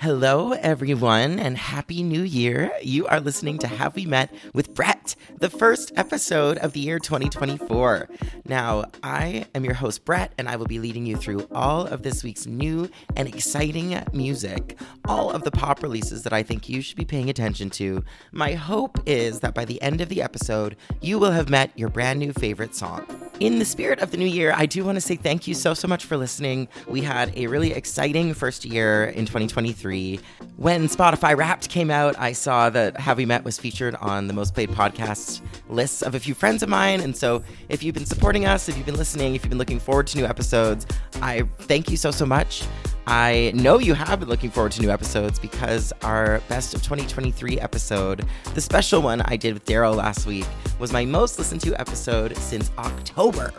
Hello, everyone, and Happy New Year. You are listening to Have We Met with Brett, the first episode of the year 2024. Now, I am your host, Brett, and I will be leading you through all of this week's new and exciting music, all of the pop releases that I think you should be paying attention to. My hope is that by the end of the episode, you will have met your brand new favorite song. In the spirit of the new year, I do want to say thank you so, so much for listening. We had a really exciting first year in 2023. When Spotify Wrapped came out, I saw that Have We Met was featured on the most played podcasts lists of a few friends of mine. And so if you've been supporting us, if you've been listening, if you've been looking forward to new episodes, I thank you so, so much. I know you have been looking forward to new episodes because our best of 2023 episode, the special one I did with Daryl last week, was my most listened to episode since October.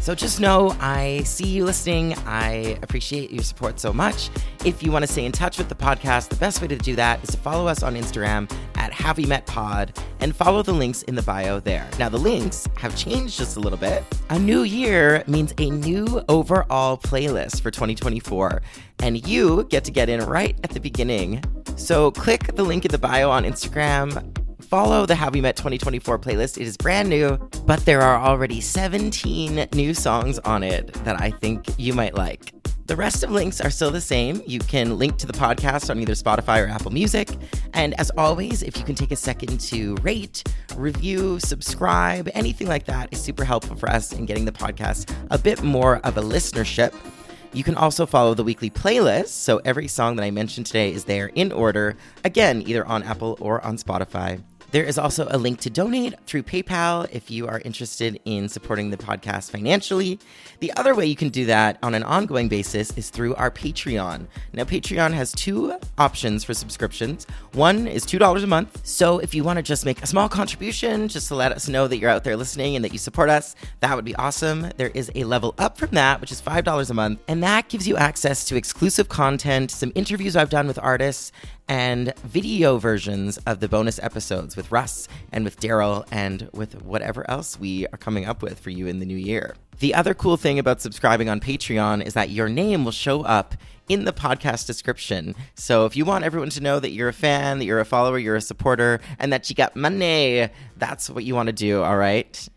So just know I see you listening. I appreciate your support so much. If you want to stay in touch with the podcast, the best way to do that is to follow us on Instagram at Have We Met Pod and follow the links in the bio there. Now, the links have changed just a little bit. A new year means a new overall playlist for 2024, and you get to get in right at the beginning. So click the link in the bio on Instagram follow the Have We Met 2024 playlist. It is brand new, but there are already 17 new songs on it that I think you might like. The rest of links are still the same. You can link to the podcast on either Spotify or Apple Music. And as always, if you can take a second to rate, review, subscribe, anything like that is super helpful for us in getting the podcast a bit more of a listenership. You can also follow the weekly playlist, so every song that I mentioned today is there in order, again, either on Apple or on Spotify. There is also a link to donate through PayPal if you are interested in supporting the podcast financially. The other way you can do that on an ongoing basis is through our Patreon. Now, Patreon has two options for subscriptions. One is $2 a month. So, if you want to just make a small contribution just to let us know that you're out there listening and that you support us, that would be awesome. There is a level up from that, which is $5 a month, and that gives you access to exclusive content, some interviews I've done with artists, and video versions of the bonus episodes with Russ and with Daryl and with whatever else we are coming up with for you in the new year. The other cool thing about subscribing on Patreon is that your name will show up in the podcast description. So if you want everyone to know that you're a fan, that you're a follower, you're a supporter, and that you got money, that's what you want to do, all right?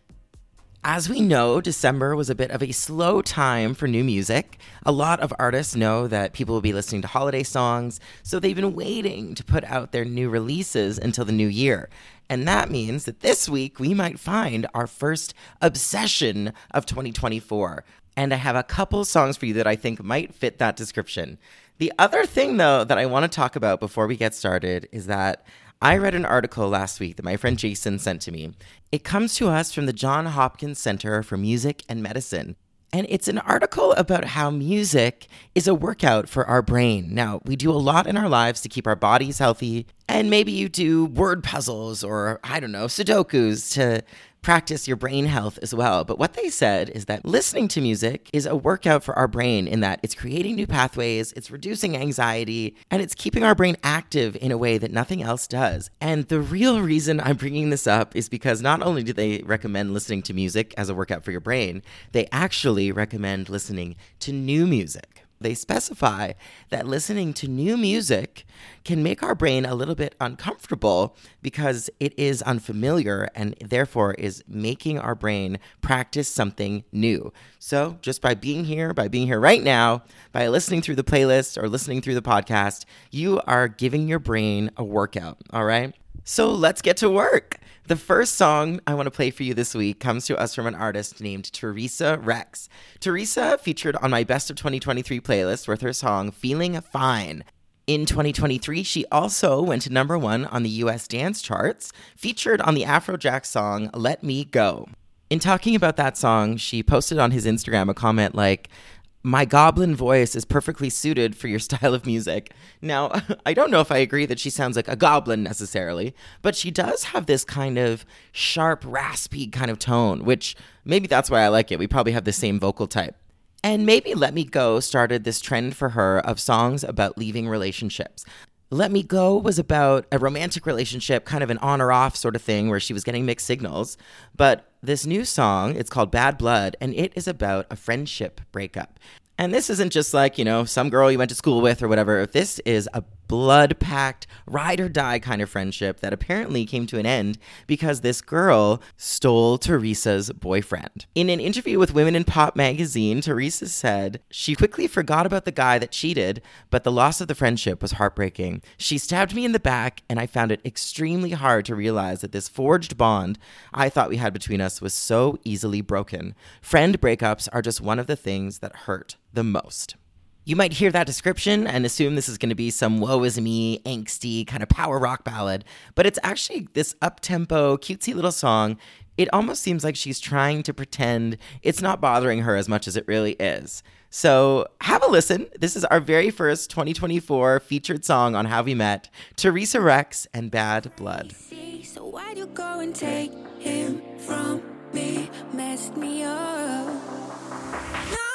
As we know, December was a bit of a slow time for new music. A lot of artists know that people will be listening to holiday songs, so they've been waiting to put out their new releases until the new year. And that means that this week we might find our first obsession of 2024. And I have a couple songs for you that I think might fit that description. The other thing, though, that I want to talk about before we get started is that I read an article last week that my friend Jason sent to me. It comes to us from the John Hopkins Center for Music and Medicine. And it's an article about how music is a workout for our brain. Now, we do a lot in our lives to keep our bodies healthy. And maybe you do word puzzles or, I don't know, Sudokus to practice your brain health as well. But what they said is that listening to music is a workout for our brain in that it's creating new pathways, it's reducing anxiety, and it's keeping our brain active in a way that nothing else does. And the real reason I'm bringing this up is because not only do they recommend listening to music as a workout for your brain, they actually recommend listening to new music. They specify that listening to new music can make our brain a little bit uncomfortable because it is unfamiliar and therefore is making our brain practice something new. So, just by being here, by being here right now, by listening through the playlist or listening through the podcast, you are giving your brain a workout, all right? So, let's get to work. The first song I want to play for you this week comes to us from an artist named Theresa Rex. Theresa featured on my Best of 2023 playlist with her song Feeling Fine. In 2023, she also went to number one on the US dance charts, featured on the Afrojack song Let Me Go. In talking about that song, she posted on his Instagram a comment like, my goblin voice is perfectly suited for your style of music. Now, I don't know if I agree that she sounds like a goblin necessarily, but she does have this kind of sharp, raspy kind of tone, which maybe that's why I like it. We probably have the same vocal type. And maybe Let Me Go started this trend for her of songs about leaving relationships. Let Me Go was about a romantic relationship, kind of an on or off sort of thing where she was getting mixed signals. But this new song, it's called Bad Blood, and it is about a friendship breakup. And this isn't just like, you know, some girl you went to school with or whatever. This is a blood pact, ride or die kind of friendship that apparently came to an end because this girl stole Theresa's boyfriend. In an interview with Women in Pop magazine, Theresa said she quickly forgot about the guy that cheated, but the loss of the friendship was heartbreaking. She stabbed me in the back, and I found it extremely hard to realize that this forged bond I thought we had between us was so easily broken. Friend breakups are just one of the things that hurt the most. You might hear that description and assume this is going to be some woe is me, angsty kind of power rock ballad, but it's actually this up tempo, cutesy little song. It almost seems like she's trying to pretend it's not bothering her as much as it really is. So have a listen. This is our very first 2024 featured song on How We Met Theresa Rex and Bad Blood. So why'd you go and take him from me? Messed me up. No,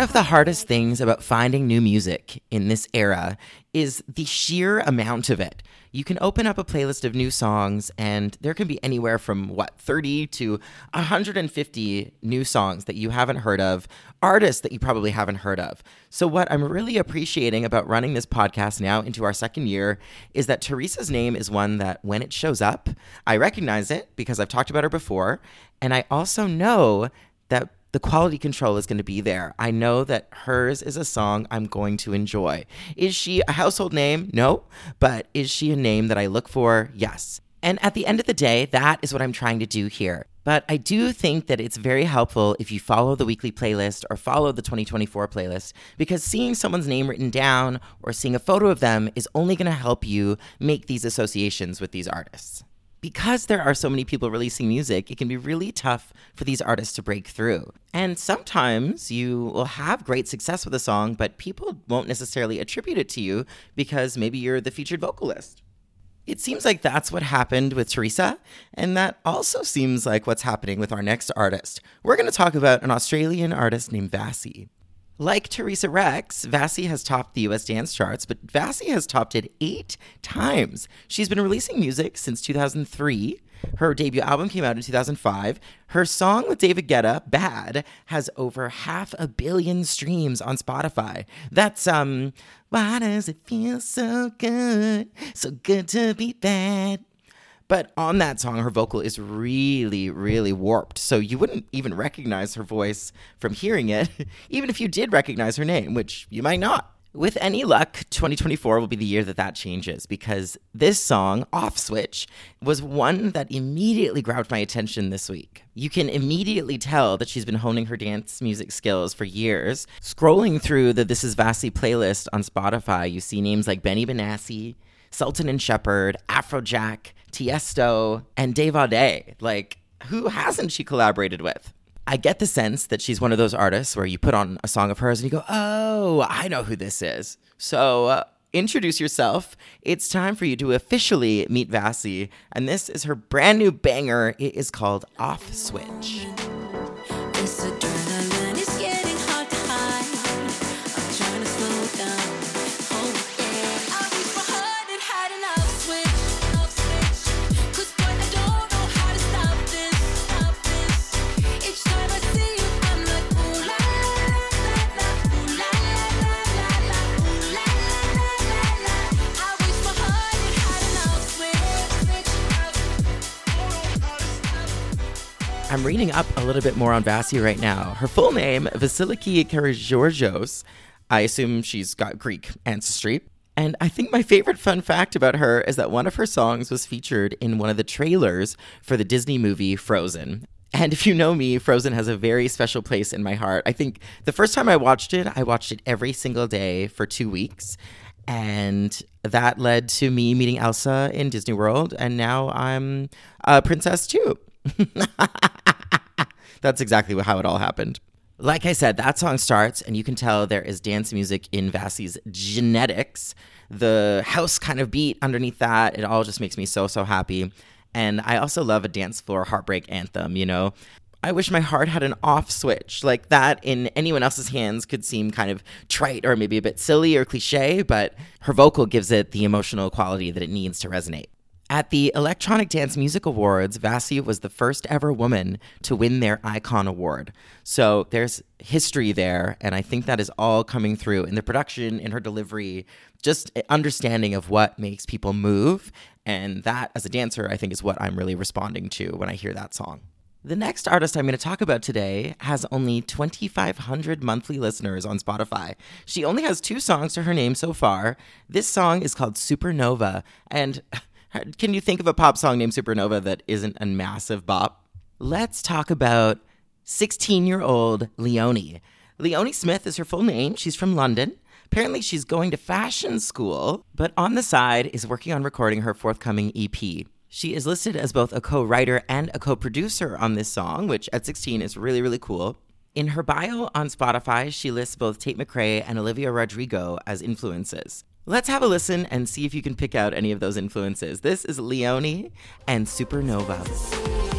of the hardest things about finding new music in this era is the sheer amount of it. You can open up a playlist of new songs, and there can be anywhere from what, 30 to 150 new songs that you haven't heard of, artists that you probably haven't heard of. So, what I'm really appreciating about running this podcast now into our second year is that Theresa's name is one that when it shows up, I recognize it because I've talked about her before. And I also know that the quality control is going to be there. I know that hers is a song I'm going to enjoy. Is she a household name? No. But is she a name that I look for? Yes. And at the end of the day, that is what I'm trying to do here. But I do think that it's very helpful if you follow the weekly playlist or follow the 2024 playlist because seeing someone's name written down or seeing a photo of them is only going to help you make these associations with these artists because there are so many people releasing music, it can be really tough for these artists to break through. And sometimes you will have great success with a song, but people won't necessarily attribute it to you because maybe you're the featured vocalist. It seems like that's what happened with Theresa, and that also seems like what's happening with our next artist. We're going to talk about an Australian artist named Vassy. Like Theresa Rex, Vassy has topped the US dance charts, but Vassy has topped it eight times. She's been releasing music since 2003. Her debut album came out in 2005. Her song with David Guetta, Bad, has over half a billion streams on Spotify. That's, um, why does it feel so good? So good to be bad. But on that song, her vocal is really, really warped. So you wouldn't even recognize her voice from hearing it, even if you did recognize her name, which you might not. With any luck, 2024 will be the year that that changes because this song, Off Switch, was one that immediately grabbed my attention this week. You can immediately tell that she's been honing her dance music skills for years. Scrolling through the This Is Vassy playlist on Spotify, you see names like Benny Benassi, Sultan and Shepard, Afrojack, Tiesto, and Dave Audé. Like, who hasn't she collaborated with? I get the sense that she's one of those artists where you put on a song of hers and you go, oh, I know who this is. So uh, introduce yourself. It's time for you to officially meet Vassy. And this is her brand new banger. It is called Off Switch. I'm reading up a little bit more on Vassy right now. Her full name, Vasiliki Karageorgios. I assume she's got Greek ancestry. And I think my favorite fun fact about her is that one of her songs was featured in one of the trailers for the Disney movie Frozen. And if you know me, Frozen has a very special place in my heart. I think the first time I watched it, I watched it every single day for two weeks. And that led to me meeting Elsa in Disney World. And now I'm a princess too. That's exactly how it all happened. Like I said, that song starts, and you can tell there is dance music in Vassy's genetics. The house kind of beat underneath that, it all just makes me so, so happy. And I also love a dance floor heartbreak anthem, you know? I wish my heart had an off switch. Like that in anyone else's hands could seem kind of trite or maybe a bit silly or cliche, but her vocal gives it the emotional quality that it needs to resonate. At the Electronic Dance Music Awards, Vassy was the first ever woman to win their Icon Award. So there's history there, and I think that is all coming through in the production, in her delivery, just understanding of what makes people move. And that, as a dancer, I think is what I'm really responding to when I hear that song. The next artist I'm going to talk about today has only 2,500 monthly listeners on Spotify. She only has two songs to her name so far. This song is called Supernova. And can you think of a pop song named Supernova that isn't a massive bop? Let's talk about 16 year old Leoni. Leoni Smith is her full name. She's from London. Apparently, she's going to fashion school, but on the side is working on recording her forthcoming EP. She is listed as both a co writer and a co producer on this song, which at 16 is really, really cool. In her bio on Spotify, she lists both Tate McRae and Olivia Rodrigo as influences. Let's have a listen and see if you can pick out any of those influences. This is Leoni and Supernova.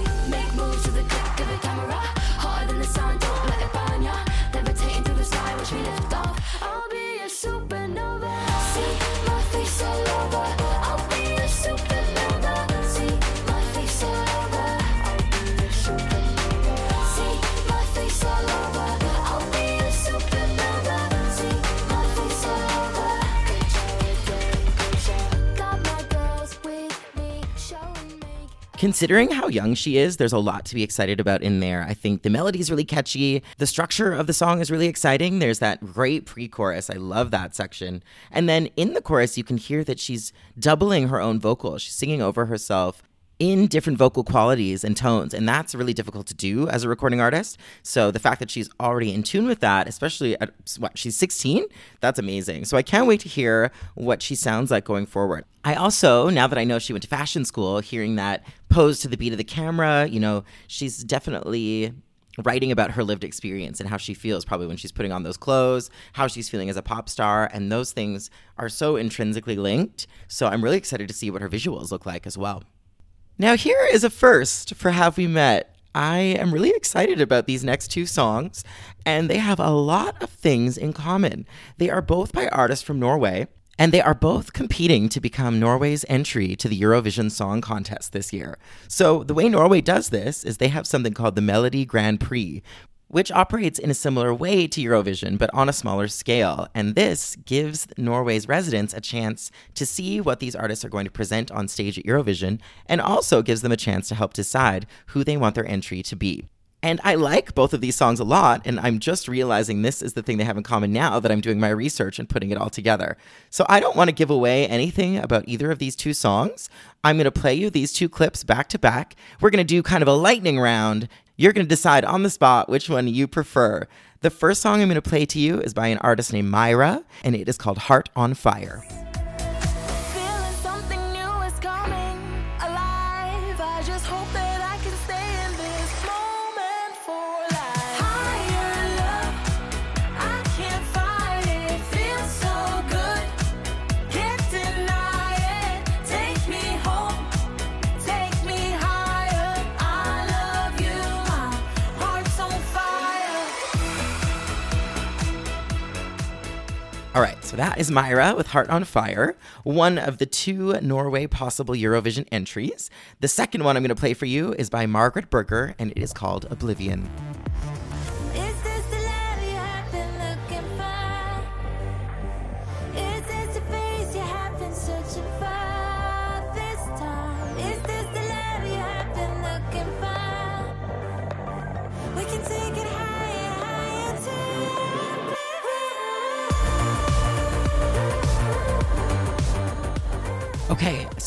Considering how young she is, there's a lot to be excited about in there. I think the melody is really catchy. The structure of the song is really exciting. There's that great pre chorus. I love that section. And then in the chorus, you can hear that she's doubling her own vocal. She's singing over herself in different vocal qualities and tones. And that's really difficult to do as a recording artist. So the fact that she's already in tune with that, especially at what, she's 16, that's amazing. So I can't wait to hear what she sounds like going forward. I also, now that I know she went to fashion school, hearing that pose to the beat of the camera, you know, she's definitely writing about her lived experience and how she feels probably when she's putting on those clothes, how she's feeling as a pop star, and those things are so intrinsically linked. So I'm really excited to see what her visuals look like as well. Now, here is a first for Have We Met. I am really excited about these next two songs, and they have a lot of things in common. They are both by artists from Norway, and they are both competing to become Norway's entry to the Eurovision Song Contest this year. So, the way Norway does this is they have something called the Melodi Grand Prix, which operates in a similar way to Eurovision, but on a smaller scale. And this gives Norway's residents a chance to see what these artists are going to present on stage at Eurovision, and also gives them a chance to help decide who they want their entry to be. And I like both of these songs a lot, and I'm just realizing this is the thing they have in common now that I'm doing my research and putting it all together. So I don't want to give away anything about either of these two songs. I'm going to play you these two clips back to back. We're going to do kind of a lightning round. You're going to decide on the spot which one you prefer. The first song I'm going to play to you is by an artist named Myra, and it is called Heart on Fire. So that is Myra with Heart on Fire, one of the two Norway possible Eurovision entries. The second one I'm going to play for you is by Margaret Berger, and it is called Oblivion.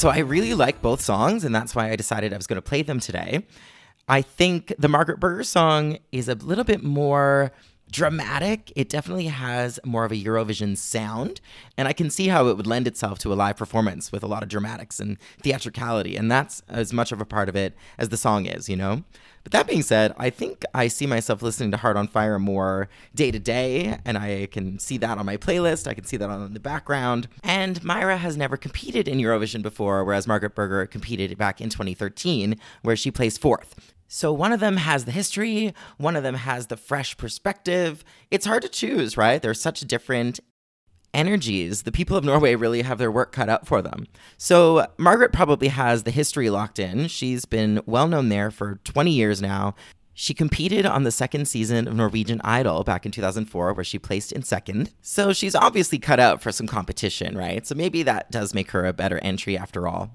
So I really like both songs, and that's why I decided I was going to play them today. I think the Margaret Berger song is a little bit more dramatic. It definitely has more of a Eurovision sound, and I can see how it would lend itself to a live performance with a lot of dramatics and theatricality, and that's as much of a part of it as the song is, you know? But that being said, I think I see myself listening to Heart on Fire more day to day, and I can see that on my playlist. I can see that on the background. And Myra has never competed in Eurovision before, whereas Margaret Berger competed back in 2013, where she placed fourth. So one of them has the history, one of them has the fresh perspective. It's hard to choose, right? They're such different energies. The people of Norway really have their work cut out for them. So Margaret probably has the history locked in. She's been well known there for 20 years now. She competed on the second season of Norwegian Idol back in 2004, where she placed in second. So she's obviously cut out for some competition, right? So maybe that does make her a better entry after all.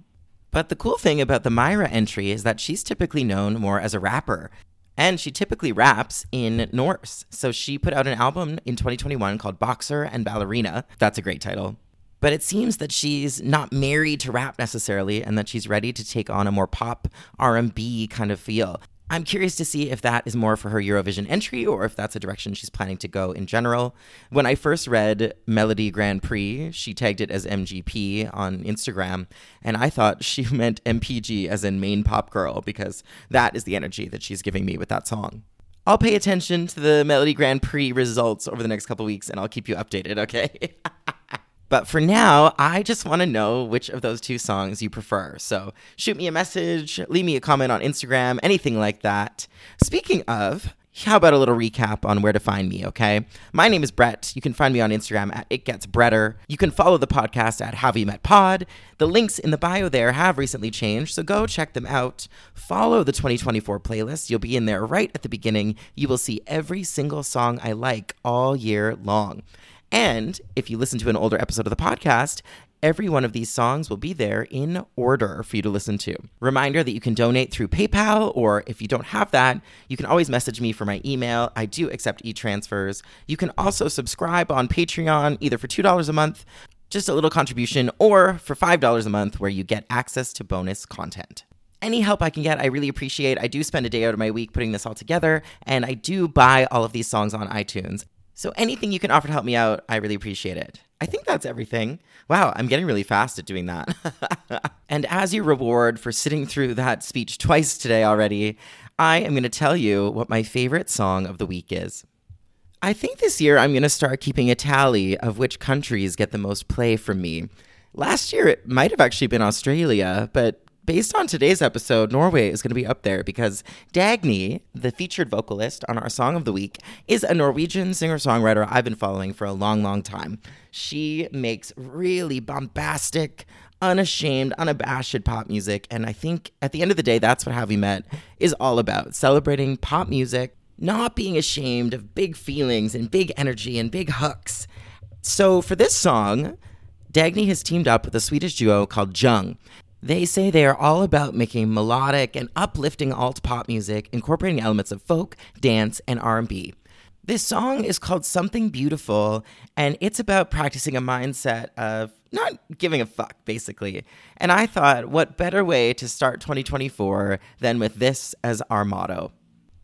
But the cool thing about the Myra entry is that she's typically known more as a rapper. And she typically raps in Norse. So she put out an album in 2021 called Boxer and Ballerina. That's a great title. But it seems that she's not married to rap necessarily and that she's ready to take on a more pop R&B kind of feel. I'm curious to see if that is more for her Eurovision entry or if that's a direction she's planning to go in general. When I first read Melodi Grand Prix, she tagged it as MGP on Instagram, and I thought she meant MPG as in main pop girl because that is the energy that she's giving me with that song. I'll pay attention to the Melodi Grand Prix results over the next couple weeks and I'll keep you updated, okay? But for now, I just want to know which of those two songs you prefer. So shoot me a message, leave me a comment on Instagram, anything like that. Speaking of, how about a little recap on where to find me, okay? My name is Brett. You can find me on Instagram at It Gets Bretter. You can follow the podcast at Have You Met Pod. The links in the bio there have recently changed, so go check them out. Follow the 2024 playlist. You'll be in there right at the beginning. You will see every single song I like all year long. And if you listen to an older episode of the podcast, every one of these songs will be there in order for you to listen to. Reminder that you can donate through PayPal, or if you don't have that, you can always message me for my email. I do accept e transfers. You can also subscribe on Patreon, either for $2 a month, just a little contribution, or for $5 a month, where you get access to bonus content any help I can get, I really appreciate. I do spend a day out of my week putting this all together, and I do buy all of these songs on iTunes. So anything you can offer to help me out, I really appreciate it. I think that's everything. Wow, I'm getting really fast at doing that. and as your reward for sitting through that speech twice today already, I am going to tell you what my favorite song of the week is. I think this year I'm going to start keeping a tally of which countries get the most play from me. Last year it might have actually been Australia, but based on today's episode, Norway is going to be up there because Dagny, the featured vocalist on our Song of the Week, is a Norwegian singer songwriter I've been following for a long, long time. She makes really bombastic, unashamed, unabashed pop music. And I think at the end of the day, that's what Have We Met is all about celebrating pop music, not being ashamed of big feelings and big energy and big hooks. So for this song, Dagny has teamed up with a Swedish duo called Jung. They say they are all about making melodic and uplifting alt pop music, incorporating elements of folk, dance, and R&B. This song is called Something Beautiful, and it's about practicing a mindset of not giving a fuck, basically. And I thought, what better way to start 2024 than with this as our motto?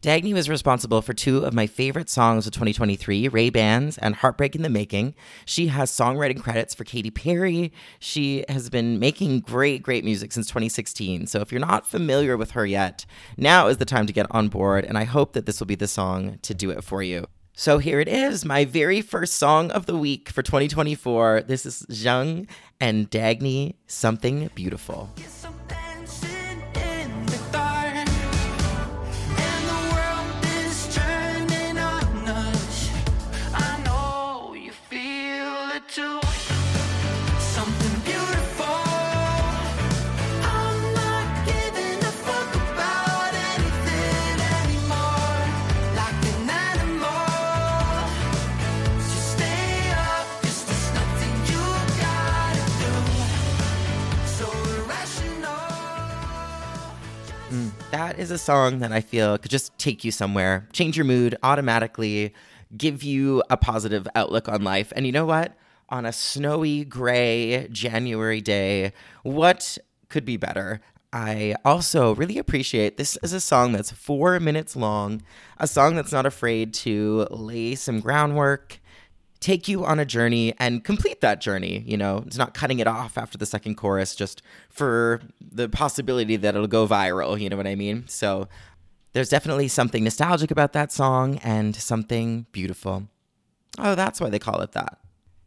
Dagny was responsible for two of my favorite songs of 2023, Ray Bans and Heartbreak in the Making. She has songwriting credits for Katy Perry. She has been making great, great music since 2016. So if you're not familiar with her yet, now is the time to get on board, and I hope that this will be the song to do it for you. So here it is, my very first song of the week for 2024. This is Jung and Dagny, Something Beautiful. Yes, is a song that I feel could just take you somewhere, change your mood automatically, give you a positive outlook on life. And you know what? On a snowy, gray January day, what could be better? I also really appreciate this is a song that's four minutes long, a song that's not afraid to lay some groundwork, take you on a journey and complete that journey. You know, it's not cutting it off after the second chorus just for the possibility that it'll go viral. You know what I mean? So There's definitely something nostalgic about that song and something beautiful. Oh, that's why they call it that.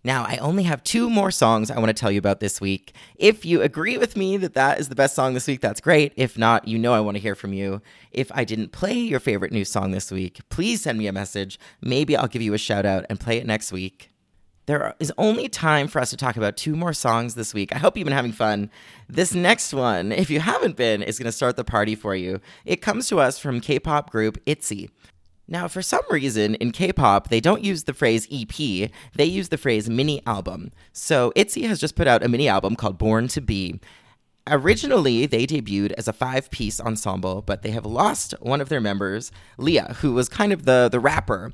Now, I only have two more songs I want to tell you about this week. If you agree with me that that is the best song this week, that's great. If not, you know I want to hear from you. If I didn't play your favorite new song this week, please send me a message. Maybe I'll give you a shout out and play it next week. There is only time for us to talk about two more songs this week. I hope you've been having fun. This next one, if you haven't been, is going to start the party for you. It comes to us from K pop group ITZY. Now, for some reason, in K pop, they don't use the phrase EP, they use the phrase mini album. So, ITZY has just put out a mini album called Born to Be. Originally, they debuted as a five piece ensemble, but they have lost one of their members, Leah, who was kind of the, the rapper.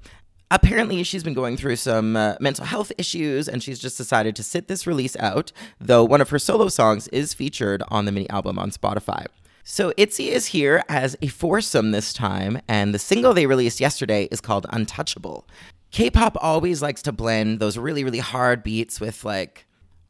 Apparently, she's been going through some uh, mental health issues, and she's just decided to sit this release out, though one of her solo songs is featured on the mini album on Spotify. So ITZY is here as a foursome this time, and the single they released yesterday is called Untouchable. K pop always likes to blend those really, really hard beats with like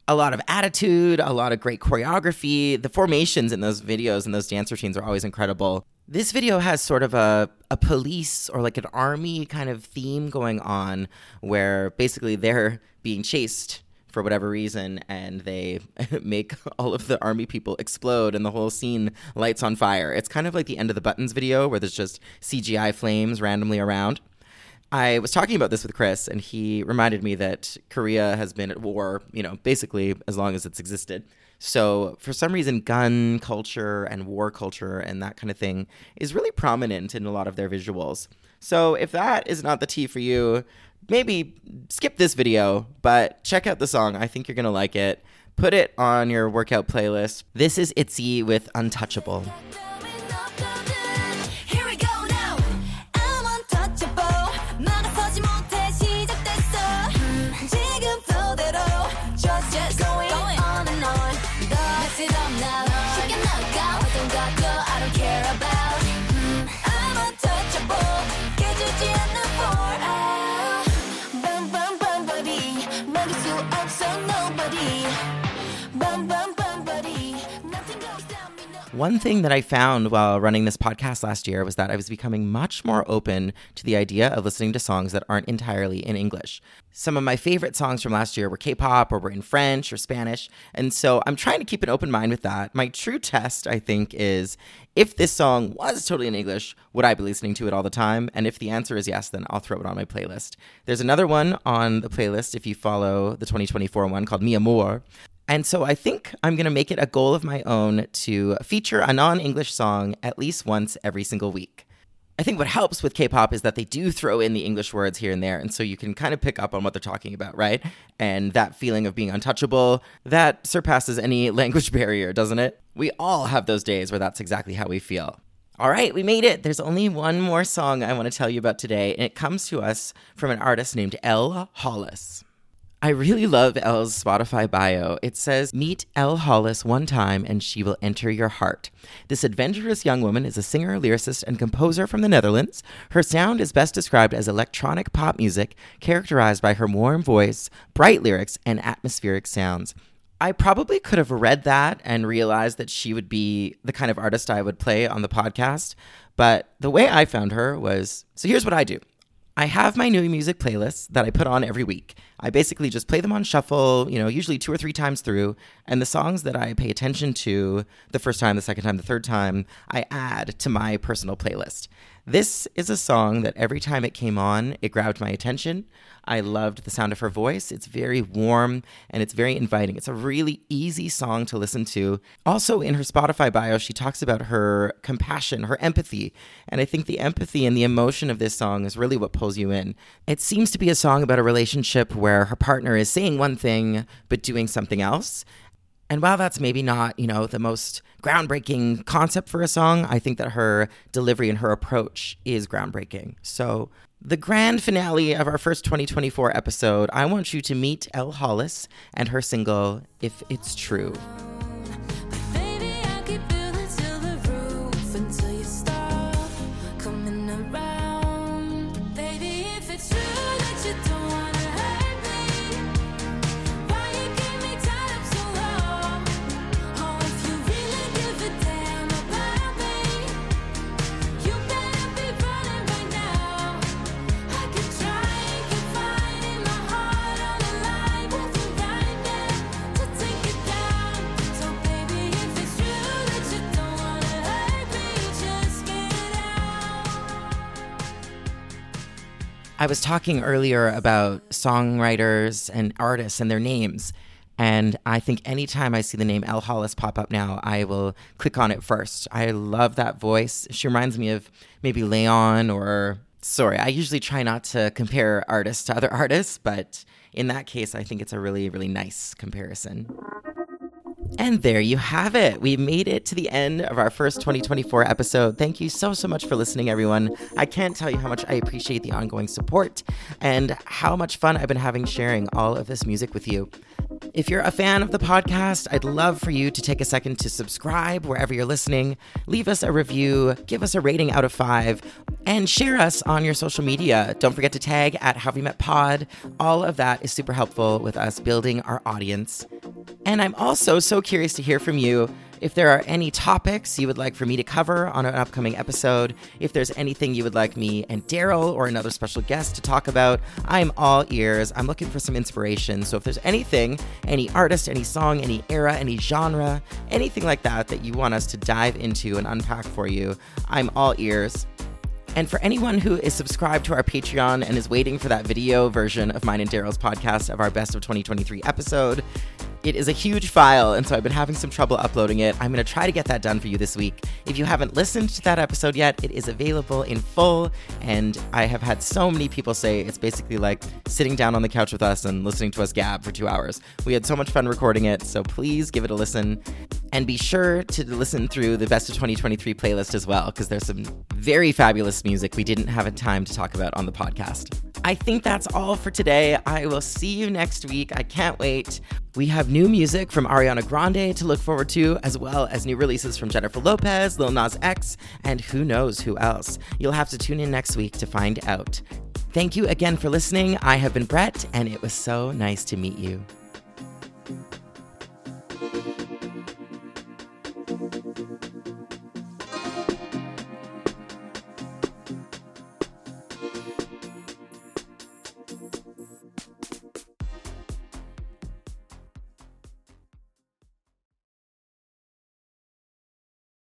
a lot of attitude, a lot of great choreography. The formations in those videos and those dance routines are always incredible. This video has sort of a, a police or like an army kind of theme going on where basically they're being chased for whatever reason and they make all of the army people explode and the whole scene lights on fire. It's kind of like the end of the buttons video where there's just CGI flames randomly around. I was talking about this with Chris and he reminded me that Korea has been at war, you know, basically as long as it's existed. So, for some reason, gun culture and war culture and that kind of thing is really prominent in a lot of their visuals. So, if that is not the tea for you, maybe skip this video, but check out the song. I think you're going to like it. Put it on your workout playlist. This is ITZY with Untouchable. One thing that I found while running this podcast last year was that I was becoming much more open to the idea of listening to songs that aren't entirely in English. Some of my favorite songs from last year were K pop or were in French or Spanish. And so I'm trying to keep an open mind with that. My true test, I think, is if this song was totally in English, would I be listening to it all the time? And if the answer is yes, then I'll throw it on my playlist. There's another one on the playlist if you follow the 2024 one called Mia Amor. And so I think I'm going to make it a goal of my own to feature a non English song at least once every single week. I think what helps with K pop is that they do throw in the English words here and there. And so you can kind of pick up on what they're talking about, right? And that feeling of being untouchable, that surpasses any language barrier, doesn't it? We all have those days where that's exactly how we feel. All right, we made it. There's only one more song I want to tell you about today, and it comes to us from an artist named Elle Hollis. I really love Elle's Spotify bio. It says, Meet Elle Hollis one time and she will enter your heart. This adventurous young woman is a singer, lyricist, and composer from the Netherlands. Her sound is best described as electronic pop music, characterized by her warm voice, bright lyrics, and atmospheric sounds. I probably could have read that and realized that she would be the kind of artist I would play on the podcast. But the way I found her was so here's what I do I have my new music playlists that I put on every week. I basically just play them on shuffle, you know, usually two or three times through. And the songs that I pay attention to the first time, the second time, the third time, I add to my personal playlist. This is a song that every time it came on, it grabbed my attention. I loved the sound of her voice. It's very warm and it's very inviting. It's a really easy song to listen to. Also, in her Spotify bio, she talks about her compassion, her empathy. And I think the empathy and the emotion of this song is really what pulls you in. It seems to be a song about a relationship where her partner is saying one thing but doing something else. And while that's maybe not, you know, the most groundbreaking concept for a song, I think that her delivery and her approach is groundbreaking. So, the grand finale of our first 2024 episode, I want you to meet Elle Hollis and her single, If It's True. I was talking earlier about songwriters and artists and their names. And I think anytime I see the name Elle Hollis pop up now, I will click on it first. I love that voice. She reminds me of maybe Leon or, sorry, I usually try not to compare artists to other artists, but in that case, I think it's a really, really nice comparison. And there you have it. We made it to the end of our first 2024 episode. Thank you so, so much for listening, everyone. I can't tell you how much I appreciate the ongoing support and how much fun I've been having sharing all of this music with you. If you're a fan of the podcast, I'd love for you to take a second to subscribe wherever you're listening, leave us a review, give us a rating out of five, and share us on your social media. Don't forget to tag at How We Met Pod. All of that is super helpful with us building our audience. And I'm also so curious to hear from you if there are any topics you would like for me to cover on an upcoming episode, if there's anything you would like me and Daryl or another special guest to talk about, I'm all ears. I'm looking for some inspiration. So if there's anything, any artist, any song, any era, any genre, anything like that that you want us to dive into and unpack for you, I'm all ears. And for anyone who is subscribed to our Patreon and is waiting for that video version of mine and Daryl's podcast of our best of 2023 episode, it is a huge file, and so I've been having some trouble uploading it. I'm going to try to get that done for you this week. If you haven't listened to that episode yet, it is available in full, and I have had so many people say it's basically like sitting down on the couch with us and listening to us gab for two hours. We had so much fun recording it, so please give it a listen. And be sure to listen through the Best of 2023 playlist as well, because there's some very fabulous music we didn't have a time to talk about on the podcast. I think that's all for today. I will see you next week. I can't wait. We have new music from Ariana Grande to look forward to, as well as new releases from Jennifer Lopez, Lil Nas X, and who knows who else. You'll have to tune in next week to find out. Thank you again for listening. I have been Brett, and it was so nice to meet you.